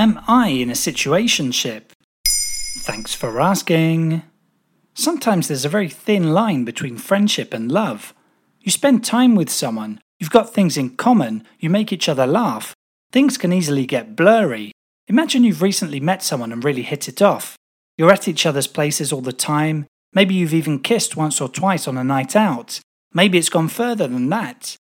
Am I in a situationship? Thanks for asking. Sometimes there's a very thin line between friendship and love. You spend time with someone, you've got things in common, you make each other laugh. Things can easily get blurry. Imagine you've recently met someone and really hit it off. You're at each other's places all the time. Maybe you've even kissed once or twice on a night out. Maybe it's gone further than that.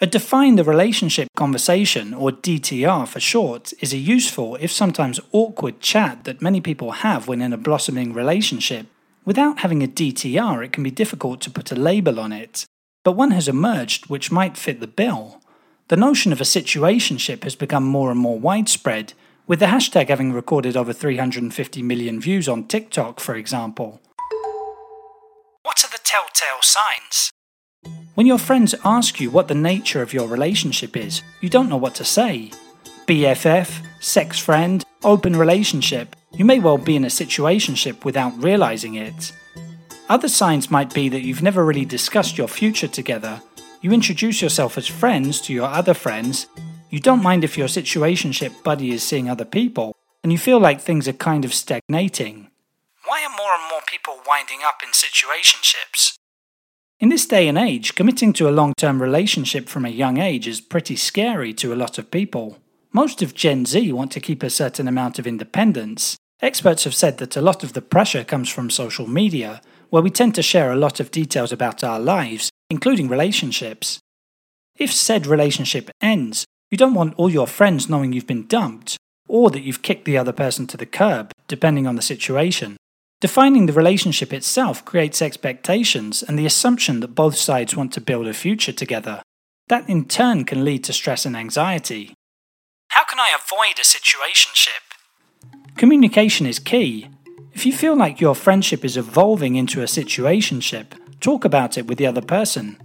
A define the relationship conversation, or DTR for short, is a useful, if sometimes awkward, chat that many people have when in a blossoming relationship. Without having a DTR, it can be difficult to put a label on it, but one has emerged which might fit the bill. The notion of a situationship has become more and more widespread, with the hashtag having recorded over 350 million views on TikTok, for example. What are the telltale signs? When your friends ask you what the nature of your relationship is, you don't know what to say. BFF, sex friend, open relationship, you may well be in a situationship without realizing it. Other signs might be that you've never really discussed your future together. You introduce yourself as friends to your other friends. You don't mind if your situationship buddy is seeing other people, and you feel like things are kind of stagnating. Why are more and more people winding up in situationships? In this day and age, committing to a long term relationship from a young age is pretty scary to a lot of people. Most of Gen Z want to keep a certain amount of independence. Experts have said that a lot of the pressure comes from social media, where we tend to share a lot of details about our lives, including relationships. If said relationship ends, you don't want all your friends knowing you've been dumped, or that you've kicked the other person to the curb, depending on the situation. Defining the relationship itself creates expectations and the assumption that both sides want to build a future together. That in turn can lead to stress and anxiety. How can I avoid a situationship? Communication is key. If you feel like your friendship is evolving into a situationship, talk about it with the other person.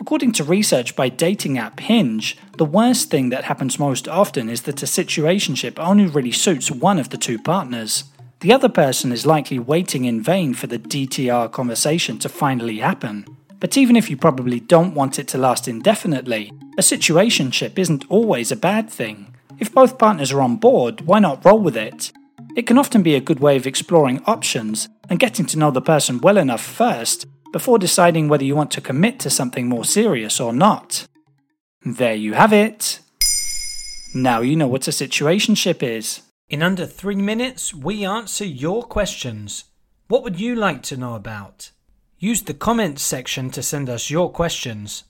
According to research by dating app Hinge, the worst thing that happens most often is that a situationship only really suits one of the two partners. The other person is likely waiting in vain for the DTR conversation to finally happen. But even if you probably don't want it to last indefinitely, a situationship isn't always a bad thing. If both partners are on board, why not roll with it? It can often be a good way of exploring options and getting to know the person well enough first before deciding whether you want to commit to something more serious or not. There you have it. Now you know what a situationship is. In under three minutes, we answer your questions. What would you like to know about? Use the comments section to send us your questions.